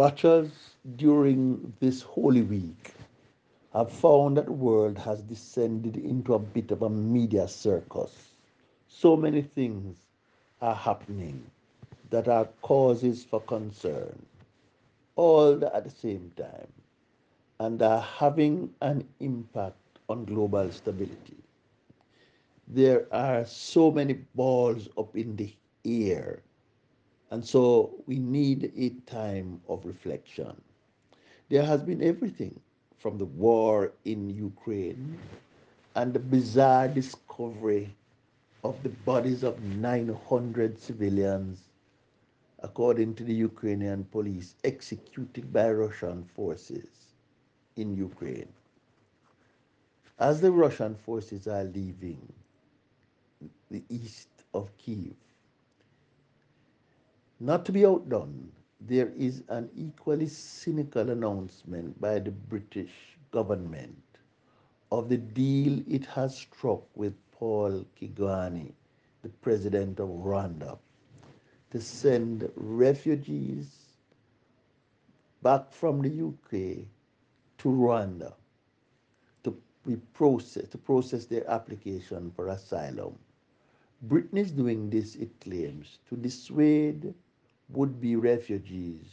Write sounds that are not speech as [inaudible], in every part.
Watchers during this Holy Week have found that the world has descended into a bit of a media circus. So many things are happening that are causes for concern, all at the same time, and are having an impact on global stability. There are so many balls up in the air, and so we need a time of reflection. There has been everything from the war in Ukraine and the bizarre discovery of the bodies of 900 civilians, according to the Ukrainian police, executed by Russian forces in Ukraine. As the Russian forces are leaving the east of Kiev, not to be outdone, there is an equally cynical announcement by the British government of the deal it has struck with Paul Kagame, the president of Rwanda, to send refugees back from the UK to Rwanda to be process, to process their application for asylum. Britain is doing this, it claims, to dissuade would be refugees,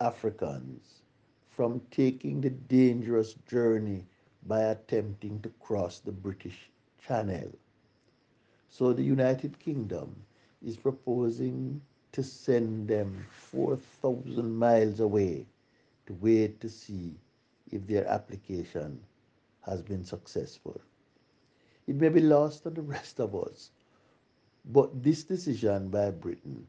Africans, from taking the dangerous journey by attempting to cross the British Channel. So the United Kingdom is proposing to send them 4,000 miles away to wait to see if their application has been successful. It may be lost on the rest of us, but this decision by Britain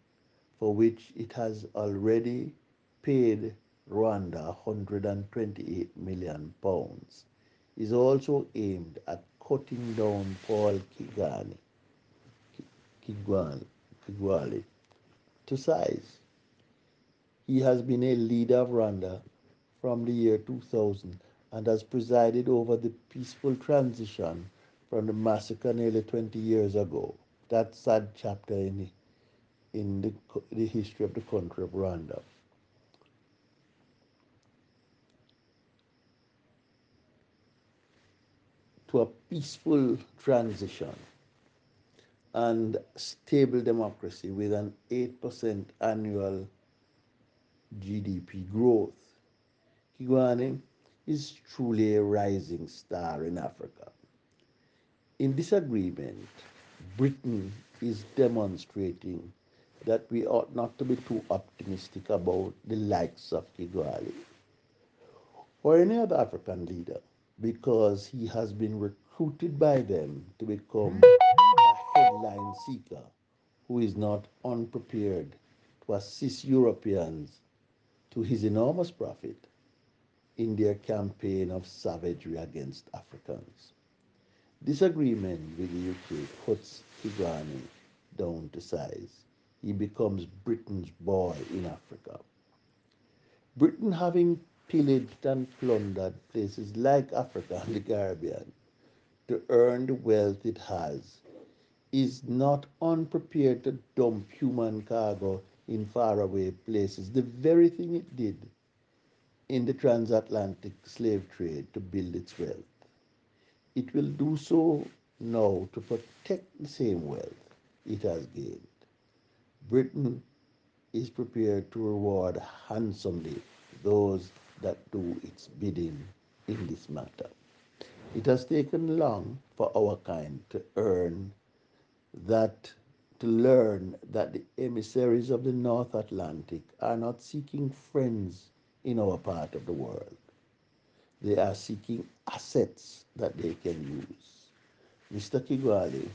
for which it has already paid Rwanda 128 million pounds, is also aimed at cutting down Paul Kigani, Kigwali, Kigwali to size. He has been a leader of Rwanda from the year 2000 and has presided over the peaceful transition from the massacre nearly 20 years ago. That sad chapter in in the, the history of the country of Rwanda. To a peaceful transition and stable democracy with an 8% annual GDP growth. Kigwani is truly a rising star in Africa. In this agreement, Britain is demonstrating that we ought not to be too optimistic about the likes of Kigali or any other African leader because he has been recruited by them to become a headline seeker who is not unprepared to assist Europeans to his enormous profit in their campaign of savagery against Africans. This agreement with the UK puts Kigani down to size he becomes Britain's boy in Africa. Britain having pillaged and plundered places like Africa and the Caribbean to earn the wealth it has, is not unprepared to dump human cargo in faraway places, the very thing it did in the transatlantic slave trade to build its wealth. It will do so now to protect the same wealth it has gained. Britain is prepared to reward handsomely those that do its bidding in this matter. It has taken long for our kind to earn that, to learn that the emissaries of the North Atlantic are not seeking friends in our part of the world. They are seeking assets that they can use. Mr. Kigwali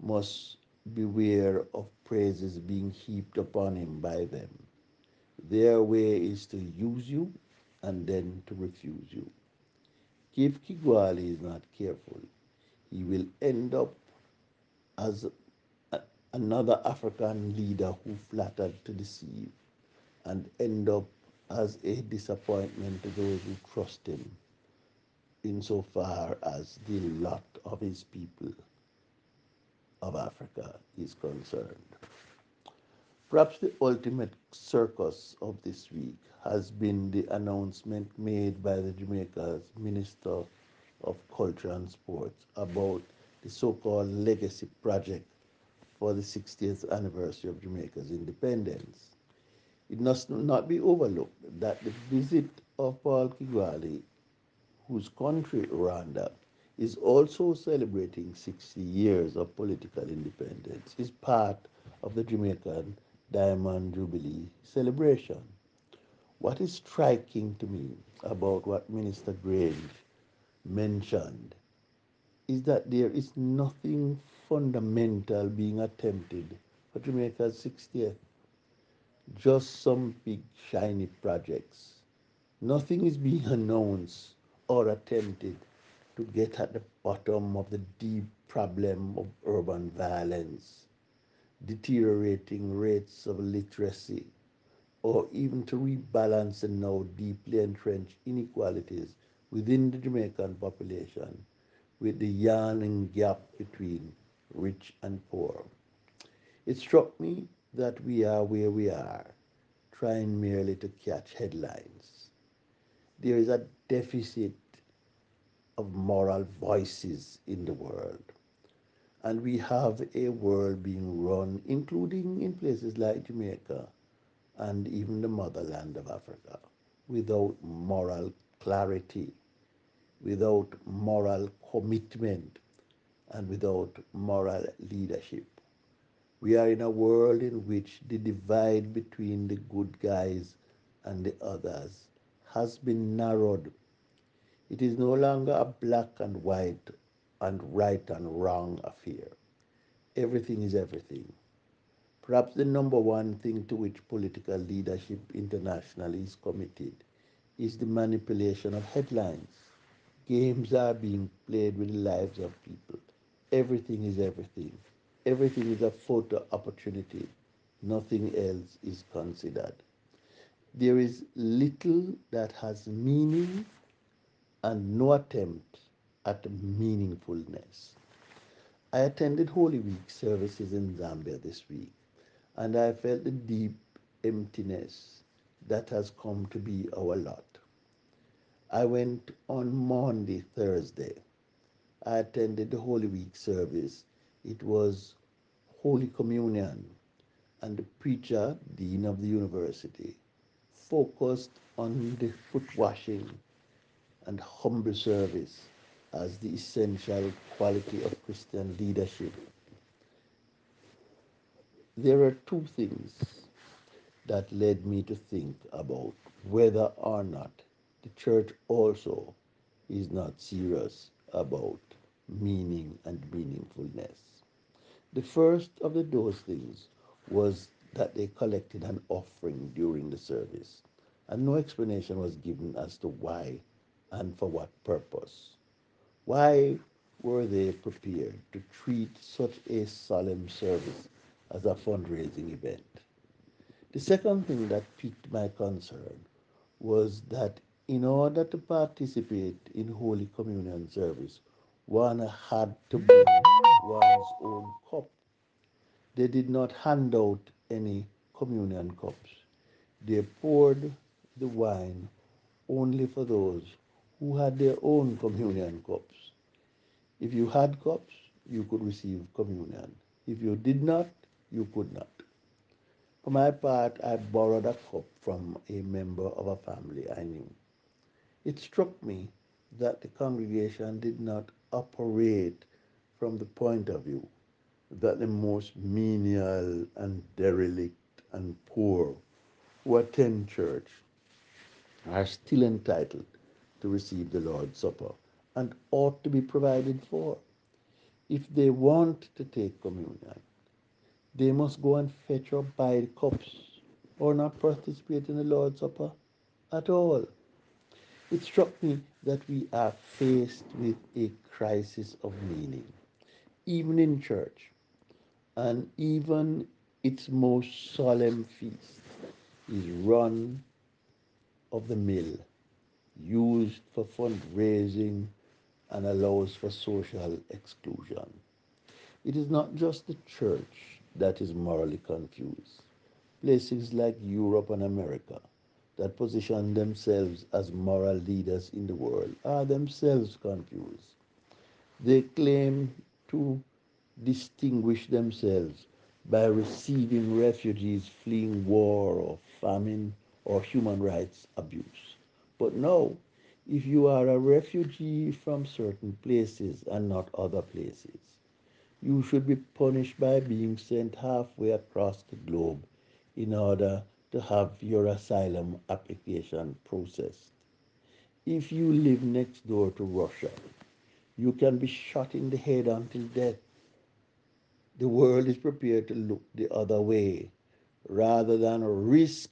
must beware of praises being heaped upon him by them. Their way is to use you and then to refuse you. If Kigwali is not careful, he will end up as a, another African leader who flattered to deceive and end up as a disappointment to those who trust him insofar as the lot of his people of Africa is concerned. Perhaps the ultimate circus of this week has been the announcement made by the Jamaica's Minister of Culture and Sports about the so-called legacy project for the 60th anniversary of Jamaica's independence. It must not be overlooked that the visit of Paul Kigwali, whose country, Rwanda, is also celebrating 60 years of political independence, is part of the Jamaican Diamond Jubilee celebration. What is striking to me about what Minister Grange mentioned is that there is nothing fundamental being attempted for Jamaica's 60th. Just some big shiny projects. Nothing is being [laughs] announced or attempted to get at the bottom of the deep problem of urban violence, deteriorating rates of literacy, or even to rebalance the now deeply entrenched inequalities within the Jamaican population with the yawning gap between rich and poor. It struck me that we are where we are, trying merely to catch headlines. There is a deficit of moral voices in the world. And we have a world being run, including in places like Jamaica and even the motherland of Africa, without moral clarity, without moral commitment, and without moral leadership. We are in a world in which the divide between the good guys and the others has been narrowed. It is no longer a black and white and right and wrong affair. Everything is everything. Perhaps the number one thing to which political leadership internationally is committed is the manipulation of headlines. Games are being played with the lives of people. Everything is everything. Everything is a photo opportunity. Nothing else is considered. There is little that has meaning and no attempt at meaningfulness. I attended Holy Week services in Zambia this week, and I felt the deep emptiness that has come to be our lot. I went on Monday, Thursday. I attended the Holy Week service. It was Holy Communion, and the preacher, Dean of the university, focused on the foot washing and humble service as the essential quality of Christian leadership. There are two things that led me to think about whether or not the church also is not serious about meaning and meaningfulness. The first of the, those things was that they collected an offering during the service, and no explanation was given as to why and for what purpose. Why were they prepared to treat such a solemn service as a fundraising event? The second thing that piqued my concern was that in order to participate in Holy Communion service, one had to bring one's own cup. They did not hand out any communion cups. They poured the wine only for those who had their own communion cups. If you had cups, you could receive communion. If you did not, you could not. For my part, I borrowed a cup from a member of a family I knew. It struck me that the congregation did not operate from the point of view that the most menial and derelict and poor who attend church are still entitled to receive the Lord's Supper and ought to be provided for. if they want to take communion, they must go and fetch or buy the cups or not participate in the Lord's Supper at all. It struck me that we are faced with a crisis of meaning, even in church, and even its most solemn feast is run of the mill, used for fundraising and allows for social exclusion. It is not just the church that is morally confused. Places like Europe and America that position themselves as moral leaders in the world are themselves confused. They claim to distinguish themselves by receiving refugees fleeing war or famine or human rights abuse. But no, if you are a refugee from certain places and not other places, you should be punished by being sent halfway across the globe in order to have your asylum application processed. If you live next door to Russia, you can be shot in the head until death. The world is prepared to look the other way rather than risk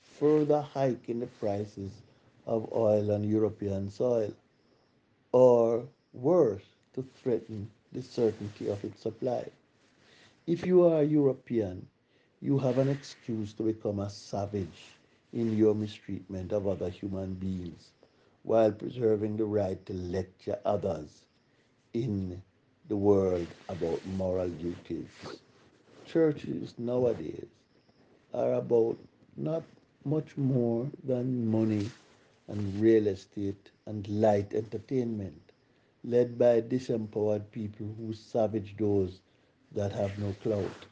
further hike in the prices of oil on European soil, or worse, to threaten the certainty of its supply. If you are European, you have an excuse to become a savage in your mistreatment of other human beings while preserving the right to lecture others in the world about moral duties. Churches nowadays are about not much more than money and real estate and light entertainment, led by disempowered people who savage those that have no clout.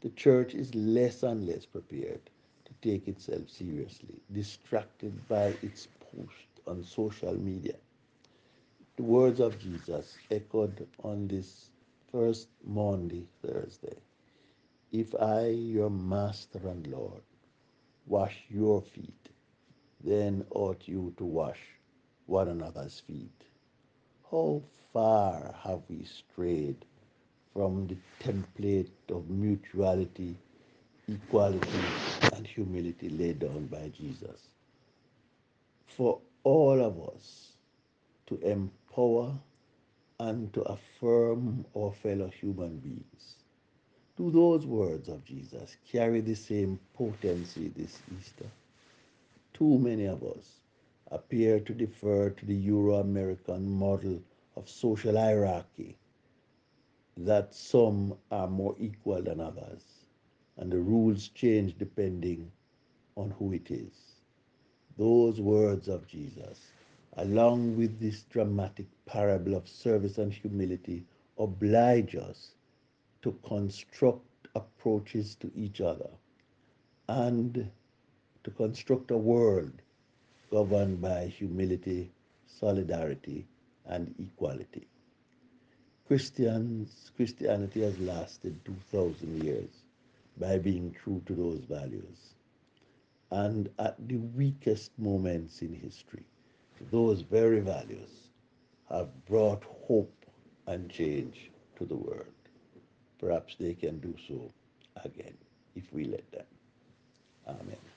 The church is less and less prepared to take itself seriously, distracted by its post on social media. The words of Jesus echoed on this first Maundy, Thursday. If I, your master and Lord, wash your feet, then ought you to wash one another's feet. How far have we strayed from the template of mutuality, equality, and humility laid down by Jesus? For all of us to empower and to affirm our fellow human beings. Do those words of Jesus carry the same potency this Easter? Too many of us appear to defer to the Euro American model of social hierarchy, that some are more equal than others, and the rules change depending on who it is. Those words of Jesus, along with this dramatic parable of service and humility, oblige us to construct approaches to each other and to construct a world governed by humility, solidarity, and equality. Christians, Christianity has lasted 2,000 years by being true to those values. And at the weakest moments in history, those very values have brought hope and change to the world. Perhaps they can do so again if we let them. Amen.